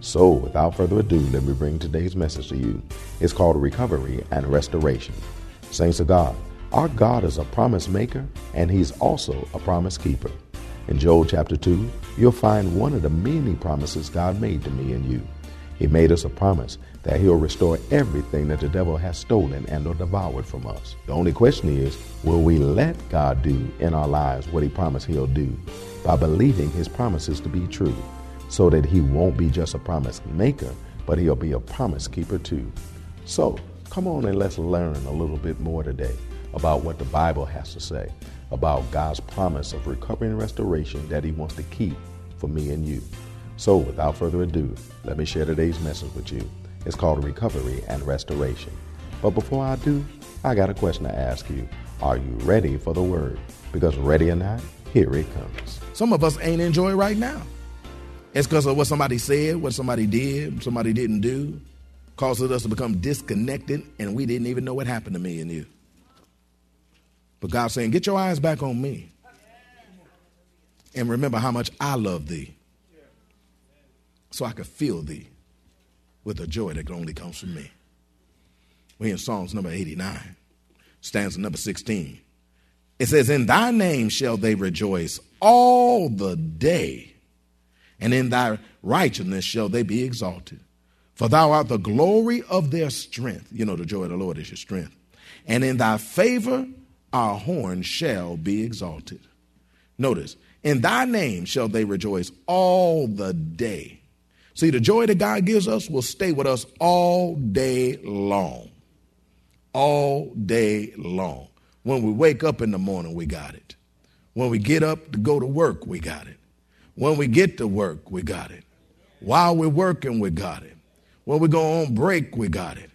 So, without further ado, let me bring today's message to you. It's called Recovery and Restoration. Saints of God, our God is a promise maker and He's also a promise keeper. In Joel chapter 2, you'll find one of the many promises God made to me and you. He made us a promise that he'll restore everything that the devil has stolen and or devoured from us. The only question is, will we let God do in our lives what he promised he'll do by believing his promises to be true so that he won't be just a promise maker, but he'll be a promise keeper too. So come on and let's learn a little bit more today about what the Bible has to say about God's promise of recovery and restoration that he wants to keep for me and you. So without further ado, let me share today's message with you. It's called Recovery and Restoration. But before I do, I got a question to ask you. Are you ready for the word? Because ready or not, here it comes. Some of us ain't enjoying right now. It's because of what somebody said, what somebody did, somebody didn't do, causes us to become disconnected, and we didn't even know what happened to me and you. But God's saying, Get your eyes back on me. And remember how much I love thee. So I could feel thee with a joy that only comes from me. We're in Psalms number 89, stanza number 16. It says, In thy name shall they rejoice all the day, and in thy righteousness shall they be exalted. For thou art the glory of their strength. You know, the joy of the Lord is your strength. And in thy favor our horn shall be exalted. Notice, in thy name shall they rejoice all the day. See, the joy that God gives us will stay with us all day long. All day long. When we wake up in the morning, we got it. When we get up to go to work, we got it. When we get to work, we got it. While we're working, we got it. When we go on break, we got it.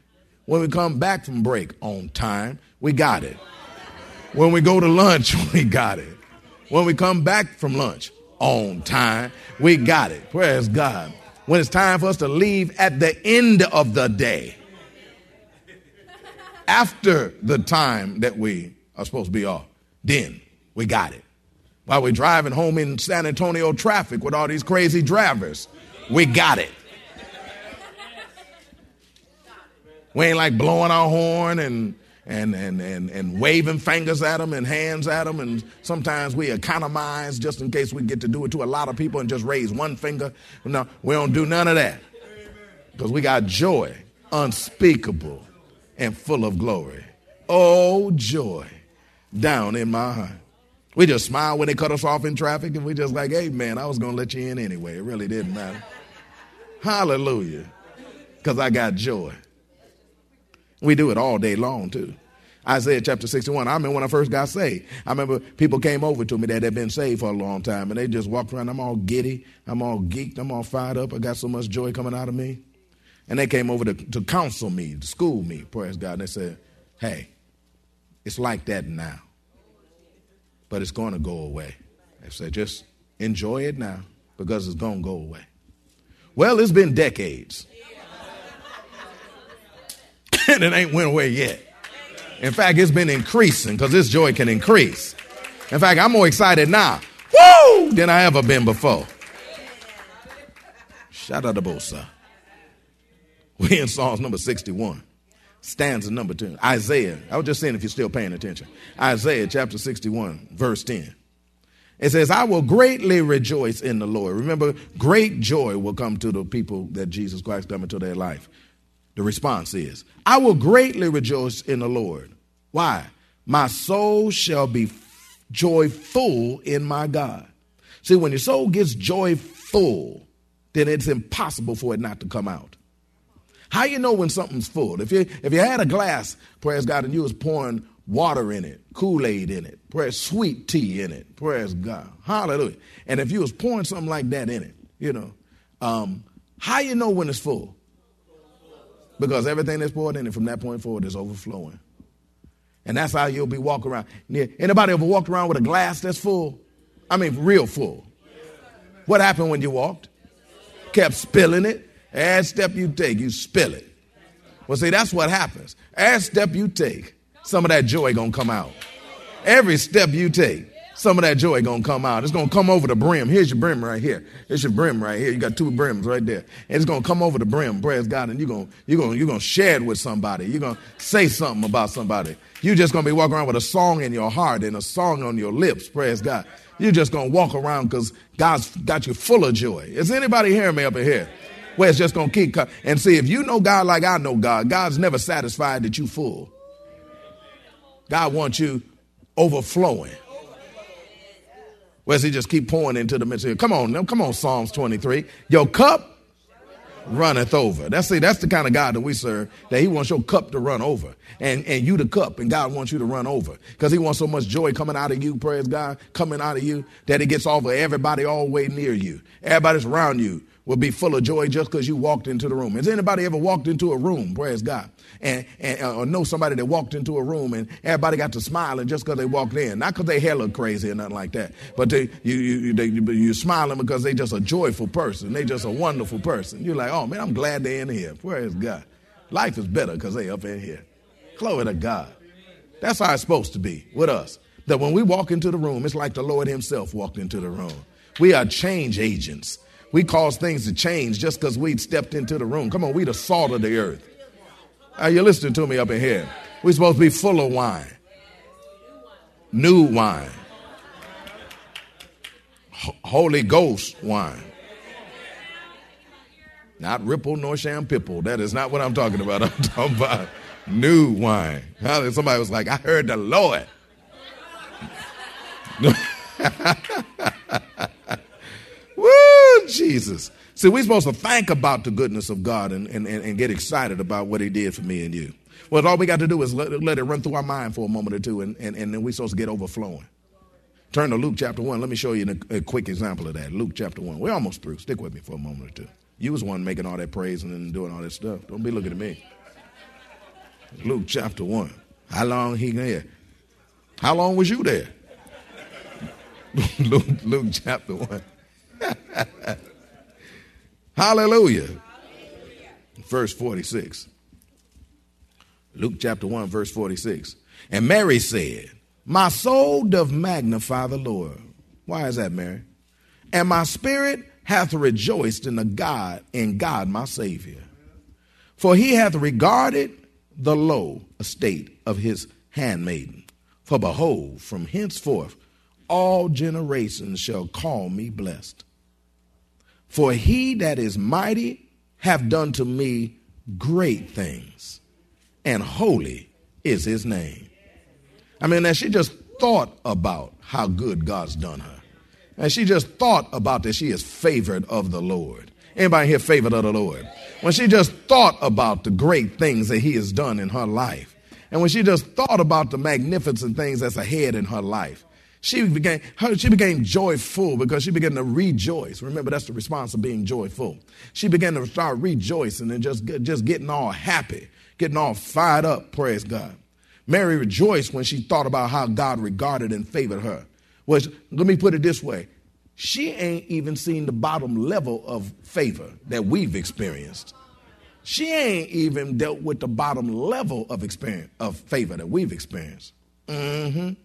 When we come back from break on time, we got it. When we go to lunch, we got it. When we come back from lunch on time, we got it. Praise God when it's time for us to leave at the end of the day, after the time that we are supposed to be off, then we got it. While we're driving home in San Antonio traffic with all these crazy drivers, we got it. We ain't like blowing our horn and and, and, and, and waving fingers at them and hands at them. And sometimes we economize just in case we get to do it to a lot of people and just raise one finger. No, we don't do none of that because we got joy, unspeakable and full of glory. Oh, joy down in my heart. We just smile when they cut us off in traffic and we just like, hey, man, I was to let you in anyway. It really didn't matter. Hallelujah. Because I got joy. We do it all day long, too. Isaiah chapter 61. I remember when I first got saved. I remember people came over to me that had been saved for a long time, and they just walked around. I'm all giddy. I'm all geeked. I'm all fired up. I got so much joy coming out of me. And they came over to, to counsel me, to school me, praise God. And they said, hey, it's like that now, but it's going to go away. I said, just enjoy it now because it's going to go away. Well, it's been decades and it ain't went away yet. In fact, it's been increasing because this joy can increase. In fact, I'm more excited now, woo, than I ever been before. Shout out to Bosa. We in Psalms number 61, stanza number two. Isaiah. I was just saying if you're still paying attention. Isaiah chapter 61, verse 10. It says, I will greatly rejoice in the Lord. Remember, great joy will come to the people that Jesus Christ come into their life The response is, I will greatly rejoice in the Lord. Why? My soul shall be joyful in my God. See, when your soul gets joyful, then it's impossible for it not to come out. How you know when something's full? If you if you had a glass, praise God, and you was pouring water in it, Kool-Aid in it, praise sweet tea in it, praise God. Hallelujah. And if you was pouring something like that in it, you know, um, how you know when it's full? Because everything that's poured in it from that point forward is overflowing. And that's how you'll be walking around. Anybody ever walked around with a glass that's full? I mean, real full. What happened when you walked? Kept spilling it. Every step you take, you spill it. Well, see, that's what happens. Every step you take, some of that joy gonna come out. Every step you take, some of that joy gonna come out. It's gonna come over the brim. Here's your brim right here. Here's your brim right here. You got two brims right there. And it's gonna come over the brim, praise God, and you're gonna you're gonna you're gonna share it with somebody. You're gonna say something about somebody. You're just gonna be walking around with a song in your heart and a song on your lips, praise God. You're just gonna walk around because God's got you full of joy. Is anybody hearing me up in here? Where it's just gonna keep coming. And see, if you know God like I know God, God's never satisfied that you full. God wants you overflowing. Whereas he just keep pouring into the midst. Of Come on, come on, Psalms 23. Your cup runneth over. That's see, that's the kind of God that we serve, that he wants your cup to run over. And and you the cup, and God wants you to run over. Because he wants so much joy coming out of you, praise God, coming out of you, that it gets over everybody all the way near you. Everybody's around you will be full of joy just because you walked into the room. Has anybody ever walked into a room, praise God, and, and uh, or know somebody that walked into a room and everybody got to smiling just because they walked in, not because they hair look crazy or nothing like that, but they you you they, you're smiling because they just a joyful person, they just a wonderful person. You're like, oh man, I'm glad they're in here. Praise God. Life is better because they up in here. Glory to God. That's how it's supposed to be with us. That when we walk into the room, it's like the Lord Himself walked into the room. We are change agents. We cause things to change just because we stepped into the room. Come on, we the salt of the earth. Are you listening to me up in here? We're supposed to be full of wine. New wine. Holy Ghost wine. Not ripple nor sham shampipple. That is not what I'm talking about. I'm talking about new wine. Somebody was like, I heard the Lord. Woo, Jesus. See, we're supposed to think about the goodness of God and, and, and get excited about what He did for me and you. Well, all we got to do is let, let it run through our mind for a moment or two, and, and, and then we're supposed to get overflowing. Turn to Luke chapter 1. Let me show you a, a, quick example of that. Luke chapter 1. We're almost through. Stick with me for a moment or two. You was one making all that praise and doing all that stuff. Don't be looking at me. Luke chapter 1. How long he there? How long was you there? Luke, Luke chapter 1. Hallelujah. Verse 46. Luke chapter 1, verse 46. And Mary said, My soul doth magnify the Lord. Why is that, Mary? And my spirit hath rejoiced in the God, in God my Savior. For he hath regarded the low estate of his handmaiden. For behold, from henceforth all generations shall call me blessed. For he that is mighty hath done to me great things, and holy is his name. I mean, that she just thought about how good God's done her. And she just thought about that she is favored of the Lord. Anybody here favored of the Lord? When she just thought about the great things that he has done in her life. And when she just thought about the magnificent things that's ahead in her life she became, her, she became joyful because she began to rejoice. Remember, that's the response of being joyful. She began to start rejoicing and just, just getting all happy, getting all fired up, praise God. Mary rejoiced when she thought about how God regarded and favored her. Was let me put it this way. She ain't even seen the bottom level of favor that we've experienced. She ain't even dealt with the bottom level of experience of favor that we've experienced. Mm-hmm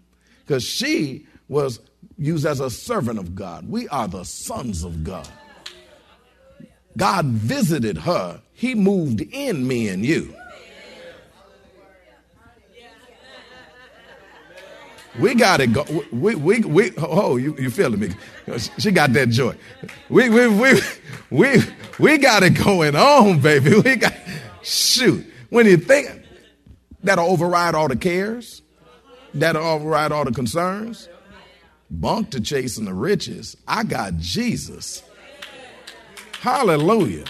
because she was used as a servant of God. We are the sons of God. God visited her, He moved in me and you. We got it. Go. We, we, we, oh, you, you feeling me? She got that joy. We, we, we, we, we got it going on, baby. We got, Shoot. When you think that'll override all the cares, that'll override all the concerns. Bunk to chasing the riches. I got Jesus. Hallelujah.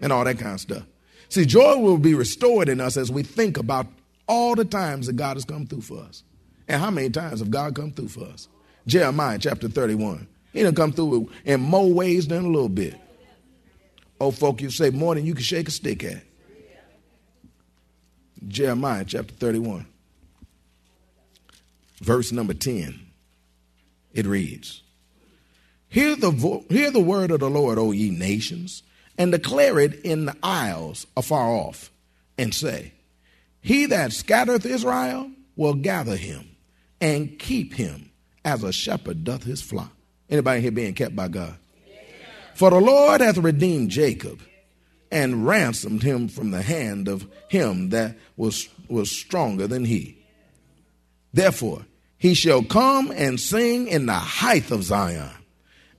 And all that kind of stuff. See, joy will be restored in us as we think about all the times that God has come through for us. And how many times have God come through for us? Jeremiah chapter 31. He done come through in more ways than a little bit. Oh, folk, you say more than you can shake a stick at. Jeremiah chapter 31, verse number 10. It reads, Hear the, vo- hear the word of the Lord, O ye nations, and declare it in the isles afar off, and say, He that scattereth Israel will gather him and keep him as a shepherd doth his flock. Anybody here being kept by God? For the Lord hath redeemed Jacob and ransomed him from the hand of him that was, was stronger than he. Therefore, he shall come and sing in the height of Zion,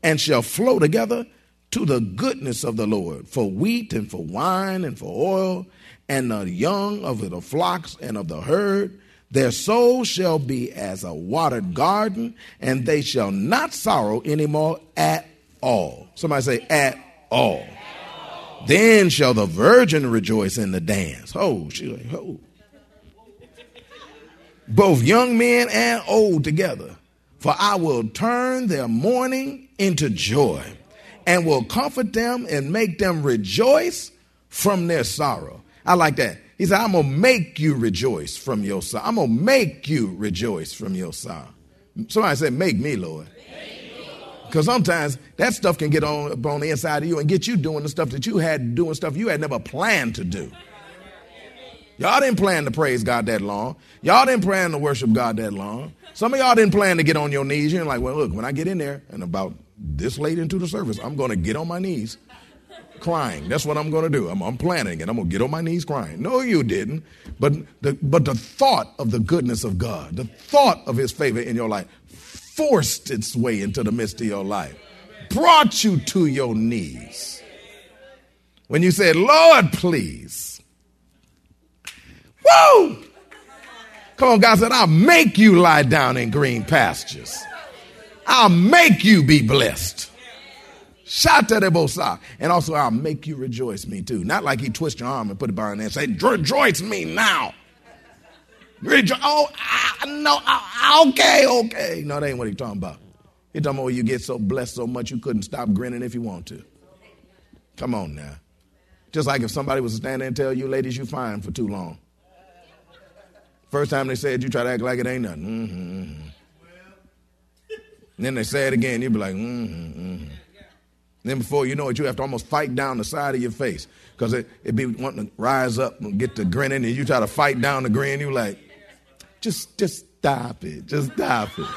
and shall flow together to the goodness of the Lord for wheat and for wine and for oil, and the young of the flocks and of the herd. Their soul shall be as a watered garden, and they shall not sorrow anymore at all. Somebody say, at all. Then shall the virgin rejoice in the dance. Oh, she like, oh. Both young men and old together. For I will turn their mourning into joy and will comfort them and make them rejoice from their sorrow. I like that. He said, I'm going to make you rejoice from your sorrow. I'm going to make you rejoice from your sorrow. Somebody said, Make me, Lord. Because sometimes that stuff can get on, on the inside of you and get you doing the stuff that you had doing stuff you had never planned to do. Y'all didn't plan to praise God that long. Y'all didn't plan to worship God that long. Some of y'all didn't plan to get on your knees. You're like, well, look, when I get in there and about this late into the service, I'm going to get on my knees crying. That's what I'm going to do. I'm, I'm, planning it. I'm going to get on my knees crying. No, you didn't. But the, but the thought of the goodness of God, the thought of his favor in your life, forced its way into the midst of your life, brought you to your knees. When you said, Lord, please. Woo! Come on, God said, I'll make you lie down in green pastures. I'll make you be blessed. Shout to the bosa. And also, I'll make you rejoice me too. Not like he twist your arm and put it behind there and say, rejoice me now. Rejo- oh, I, no, I, okay, okay. No, that ain't what he's talking about. He's talking about you get so blessed so much you couldn't stop grinning if you want to. Come on now. Just like if somebody was to stand there and tell you, ladies, you fine for too long. First time they said, you try to act like it ain't nothing. Mm-hmm, mm-hmm. Then they say it again, you'll be like, mm-hmm, mm-hmm. Then before you know it, you have to almost fight down the side of your face because it, it be wanting to rise up and get to grinning, and you try to fight down the grin. You like, just, just stop it. Just stop it.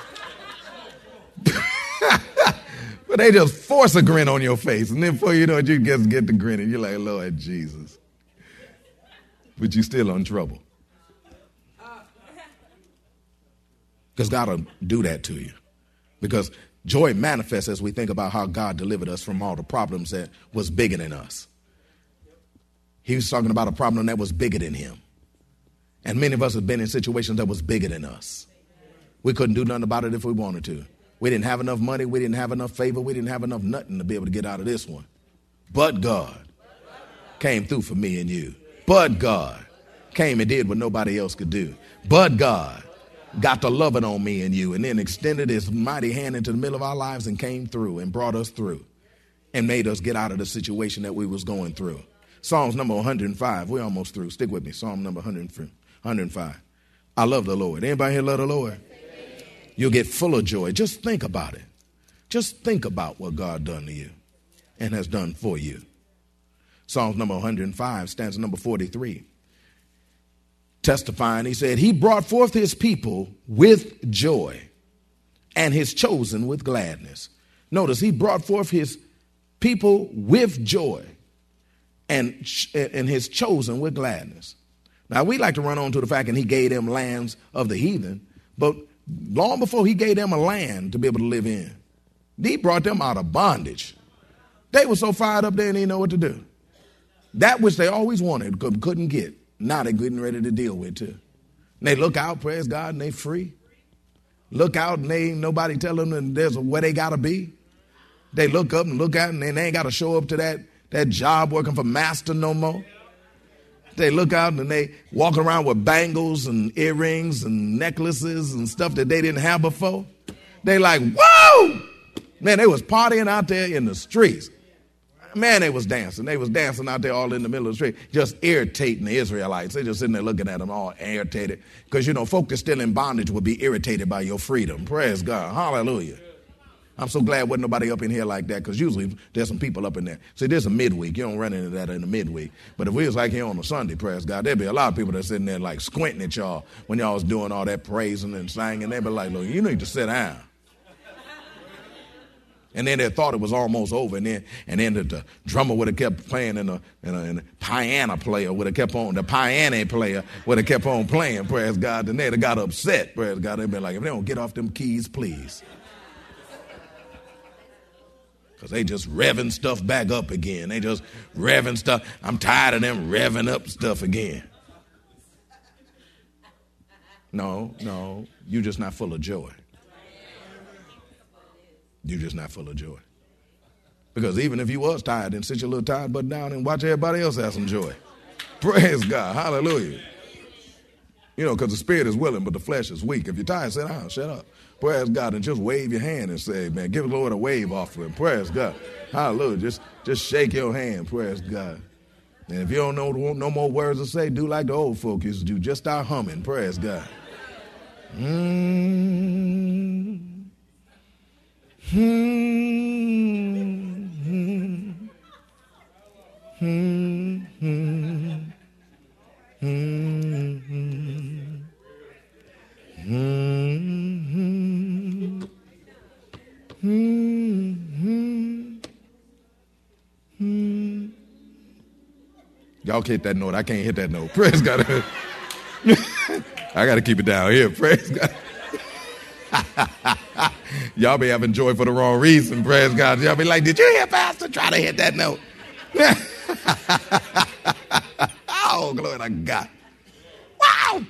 but they just force a grin on your face. And then before you know it, you just get the grin and you're like, Lord Jesus. But you're still in trouble. Because God will do that to you. Because joy manifests as we think about how God delivered us from all the problems that was bigger than us. He was talking about a problem that was bigger than him. And many of us have been in situations that was bigger than us. We couldn't do nothing about it if we wanted to. We didn't have enough money. We didn't have enough favor. We didn't have enough nothing to be able to get out of this one. But God came through for me and you. But God came and did what nobody else could do. But God got to love it on me and you and then extended his mighty hand into the middle of our lives and came through and brought us through and made us get out of the situation that we was going through. Psalms number 105. We're almost through. Stick with me. Psalm number 105. 105. I love the Lord. Anybody here love the Lord? You'll get full of joy. Just think about it. Just think about what God done to you and has done for you. Psalms number 105, stanza number 43. Testifying, he said, He brought forth his people with joy and his chosen with gladness. Notice, he brought forth his people with joy and, and his chosen with gladness. Now, we like to run on to the fact, and he gave them lands of the heathen, but long before he gave them a land to be able to live in, he brought them out of bondage. They were so fired up, they didn't even know what to do. That which they always wanted, couldn't get. Now they're getting ready to deal with too. And they look out, praise God, and they free. Look out, and they ain't nobody telling them there's where they gotta be. They look up and look out, and they ain't gotta show up to that, that job working for master no more. They look out and they walk around with bangles and earrings and necklaces and stuff that they didn't have before. They like, whoa! Man, they was partying out there in the streets. Man, they was dancing. They was dancing out there all in the middle of the street, just irritating the Israelites. They just sitting there looking at them all irritated. Because, you know, folk that's still in bondage will be irritated by your freedom. Praise God. Hallelujah. I'm so glad wasn't nobody up in here like that because usually there's some people up in there. See, there's a midweek. You don't run into that in the midweek. But if we was like here on a Sunday, praise God, there'd be a lot of people that sitting there like squinting at y'all when y'all was doing all that praising and singing. They'd be like, look, you need to sit down. And then they thought it was almost over. And then, and then the, the drummer would have kept playing, and the, and, the, and the piano player would have kept on, the piano player would have kept on playing, praise God. Then they'd have got upset, praise God. They'd been like, if they don't get off them keys, please. Because they just revving stuff back up again. They just revving stuff. I'm tired of them revving up stuff again. No, no, you're just not full of joy. You're just not full of joy. Because even if you was tired, then sit your little tired butt down and watch everybody else have some joy. Praise God. Hallelujah. You know, because the spirit is willing, but the flesh is weak. If you're tired, sit down, shut up. Praise God, and just wave your hand and say, man, give the Lord a wave offering. Praise God. Hallelujah. Just, just shake your hand. Praise God. And if you don't know no more words to say, do like the old folk used to do. Just start humming. Praise God. Mm-hmm. Hmm. Hmm. Hmm. Hmm. Hmm. Y'all can't hit that note. I can't hit that note. Praise God. I got to keep it down here. Praise God. Y'all be having joy for the wrong reason, praise God. Y'all be like, did you hear Pastor try to hit that note? oh, glory to God. Wow.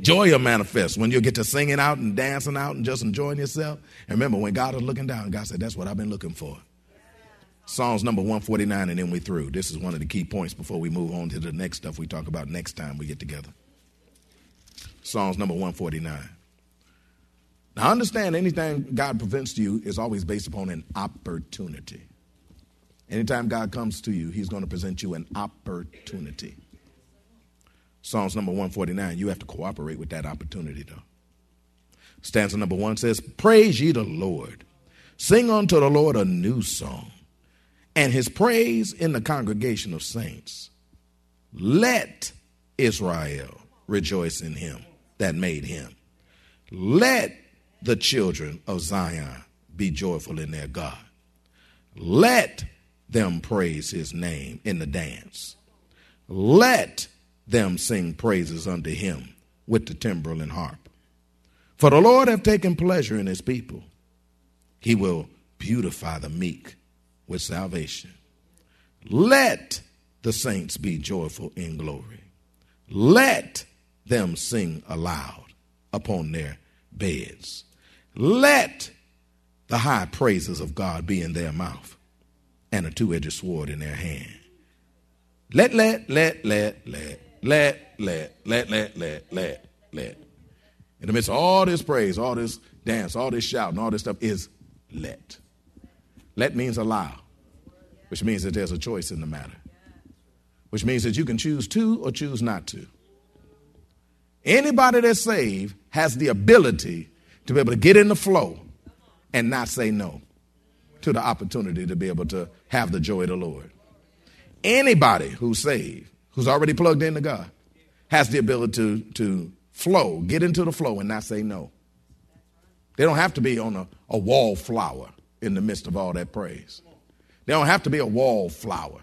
Joy will manifest when you get to singing out and dancing out and just enjoying yourself. And remember, when God is looking down, God said, that's what I've been looking for. Psalms number 149, and then we through. This is one of the key points before we move on to the next stuff we talk about next time we get together. Psalms number 149. Now, understand anything God presents to you is always based upon an opportunity. Anytime God comes to you, He's going to present you an opportunity. Psalms number 149, you have to cooperate with that opportunity, though. Stanza number one says, Praise ye the Lord. Sing unto the Lord a new song, and his praise in the congregation of saints. Let Israel rejoice in him that made him. Let the children of Zion be joyful in their God. Let them praise his name in the dance. Let them sing praises unto him with the timbrel and harp. For the Lord hath taken pleasure in his people. He will beautify the meek with salvation. Let the saints be joyful in glory. Let them sing aloud upon their beds. Let the high praises of God be in their mouth and a two edged sword in their hand. Let, let, let, let, let, let, let, let, let, let, let, let. In the midst of all this praise, all this dance, all this shouting, all this stuff is let. Let means allow, which means that there's a choice in the matter, which means that you can choose to or choose not to. Anybody that's saved has the ability to be able to get in the flow and not say no to the opportunity to be able to have the joy of the Lord. Anybody who's saved, who's already plugged into God, has the ability to, to flow, get into the flow and not say no. They don't have to be on a, a wallflower in the midst of all that praise. They don't have to be a wallflower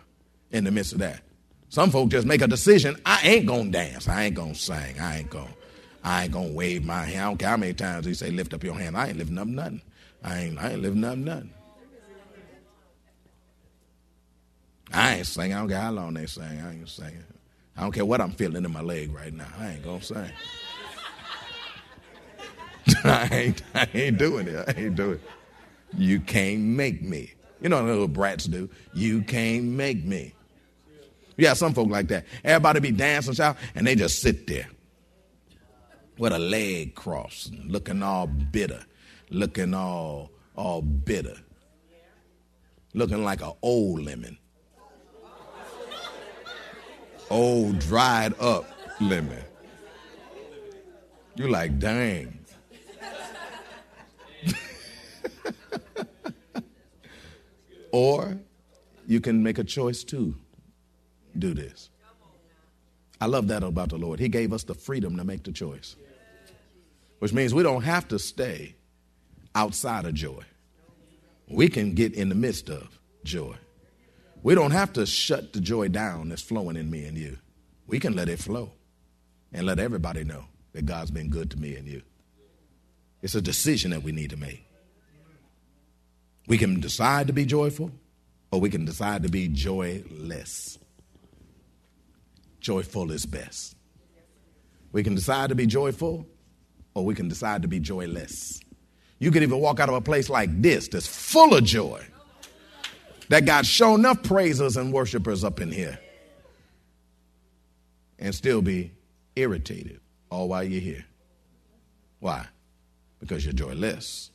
in the midst of that. Some folks just make a decision I ain't gonna dance, I ain't gonna sing, I ain't gonna I ain't gonna wave my hand. I don't care how many times he say lift up your hand. I ain't lifting up nothing. I ain't I ain't lifting up nothing. I ain't singing. I don't care how long they sing. I ain't singing. I don't care what I'm feeling in my leg right now. I ain't gonna sing. I ain't, I ain't doing it. I ain't doing it. You can't make me. You know what little brats do. You can't make me. Yeah, some folk like that. Everybody be dancing, shout, and they just sit there with a leg crossed, looking all bitter, looking all all bitter, looking like an old lemon, old dried up lemon. You like, dang. or you can make a choice to do this. I love that about the Lord. He gave us the freedom to make the choice, which means we don't have to stay outside of joy. We can get in the midst of joy. We don't have to shut the joy down that's flowing in me and you. We can let it flow and let everybody know that God's been good to me and you. It's a decision that we need to make. We can decide to be joyful or we can decide to be joyless. Joyful is best. We can decide to be joyful or we can decide to be joyless. You could even walk out of a place like this that's full of joy. That got shown enough praisers and worshipers up in here. And still be irritated all while you're here. Why? Because you're joyless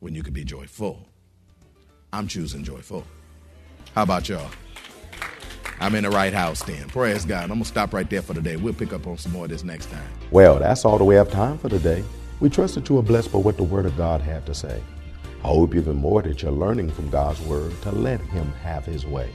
when you could be joyful. I'm choosing joyful. How about y'all? I'm in the right house then. Praise God. I'm going to stop right there for today. We'll pick up on some more of this next time. Well, that's all that we have time for today. We trust that you are blessed by what the Word of God had to say. I hope even more that you're learning from God's Word to let Him have His way.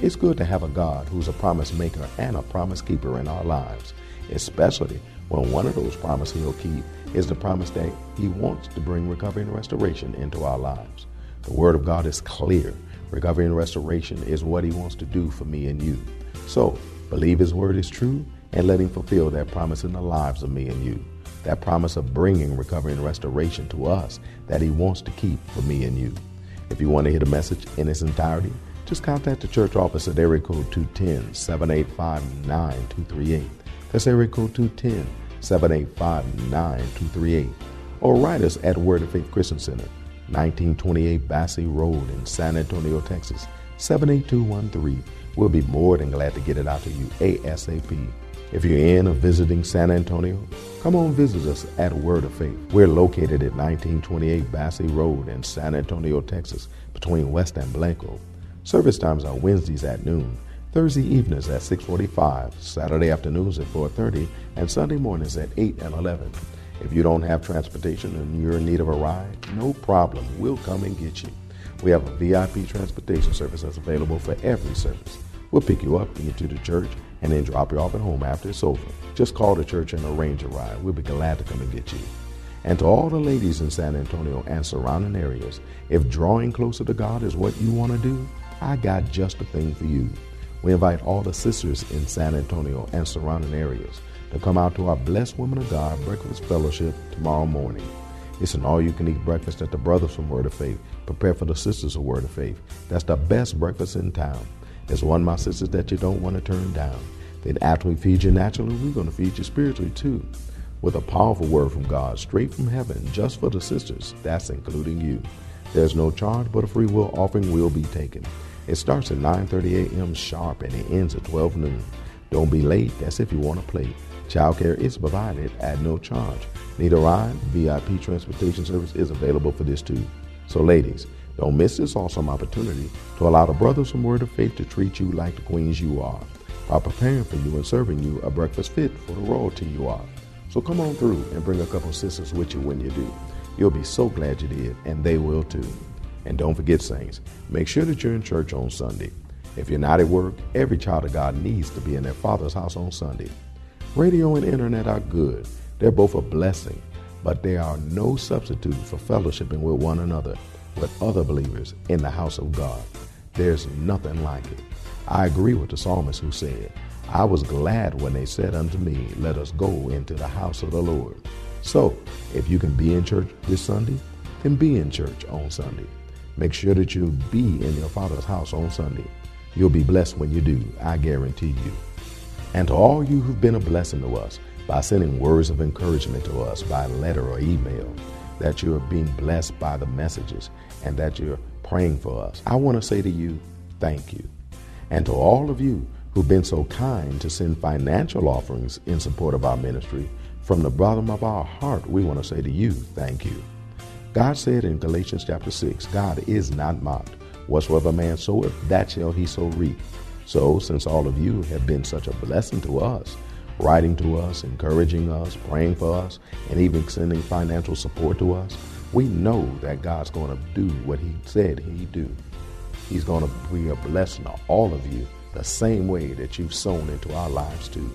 It's good to have a God who's a promise maker and a promise keeper in our lives, especially when one of those promises He'll keep is the promise that He wants to bring recovery and restoration into our lives. The Word of God is clear. Recovery and restoration is what He wants to do for me and you. So, believe His Word is true and let Him fulfill that promise in the lives of me and you that promise of bringing recovery and restoration to us that He wants to keep for me and you. If you want to hear the message in its entirety, just contact the church office at area code 210 785 9238. That's area code 210 785 9238. Or write us at Word of Faith Christian Center, 1928 Basse Road in San Antonio, Texas, 78213. We'll be more than glad to get it out to you ASAP. If you're in or visiting San Antonio, come on visit us at Word of Faith. We're located at 1928 Basse Road in San Antonio, Texas, between West and Blanco. Service times are Wednesdays at noon, Thursday evenings at 6:45, Saturday afternoons at 4:30, and Sunday mornings at 8 and 11. If you don't have transportation and you're in need of a ride, no problem. We'll come and get you. We have a VIP transportation service that's available for every service. We'll pick you up get you to the church and then drop you off at home after it's over. Just call the church and arrange a ride. We'll be glad to come and get you. And to all the ladies in San Antonio and surrounding areas, if drawing closer to God is what you want to do, I got just the thing for you. We invite all the sisters in San Antonio and surrounding areas to come out to our Blessed Women of God Breakfast Fellowship tomorrow morning. It's an all you can eat breakfast that the brothers from Word of Faith prepare for the sisters of Word of Faith. That's the best breakfast in town. There's one, of my sisters, that you don't want to turn down. Then after we feed you naturally, we're going to feed you spiritually too. With a powerful word from God, straight from heaven, just for the sisters. That's including you. There's no charge, but a free will offering will be taken. It starts at 9.30 a.m. sharp and it ends at 12 noon. Don't be late. That's if you want to play. Childcare is provided at no charge. Need a ride? VIP transportation service is available for this too. So ladies, don't miss this awesome opportunity to allow the brothers from Word of Faith to treat you like the queens you are by preparing for you and serving you a breakfast fit for the royalty you are. So come on through and bring a couple sisters with you when you do. You'll be so glad you did, and they will too. And don't forget, saints, make sure that you're in church on Sunday. If you're not at work, every child of God needs to be in their father's house on Sunday. Radio and internet are good. They're both a blessing, but they are no substitute for fellowshipping with one another with other believers in the house of God. There's nothing like it. I agree with the psalmist who said, I was glad when they said unto me, Let us go into the house of the Lord. So, if you can be in church this Sunday, then be in church on Sunday. Make sure that you be in your Father's house on Sunday. You'll be blessed when you do, I guarantee you. And to all you who've been a blessing to us by sending words of encouragement to us by letter or email, that you're being blessed by the messages and that you're praying for us, I want to say to you, thank you. And to all of you who've been so kind to send financial offerings in support of our ministry, from the bottom of our heart, we want to say to you, thank you. God said in Galatians chapter 6, God is not mocked. Whatsoever man soweth, that shall he so reap. So, since all of you have been such a blessing to us, writing to us, encouraging us, praying for us, and even sending financial support to us, we know that God's going to do what He said He'd do. He's going to be a blessing to all of you the same way that you've sown into our lives too.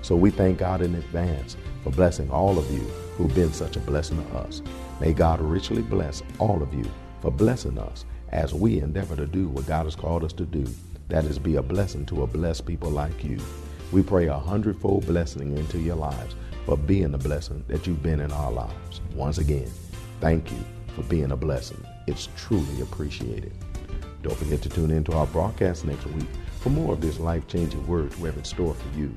So we thank God in advance for blessing all of you who've been such a blessing to us. May God richly bless all of you for blessing us as we endeavor to do what God has called us to do. That is, be a blessing to a blessed people like you. We pray a hundredfold blessing into your lives for being the blessing that you've been in our lives. Once again, thank you for being a blessing. It's truly appreciated. Don't forget to tune in to our broadcast next week for more of this life changing word we have in store for you.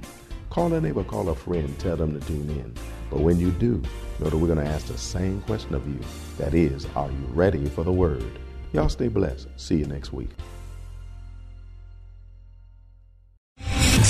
Call a neighbor, call a friend, tell them to tune in. But when you do, know that we're going to ask the same question of you. That is, are you ready for the word? Y'all stay blessed. See you next week.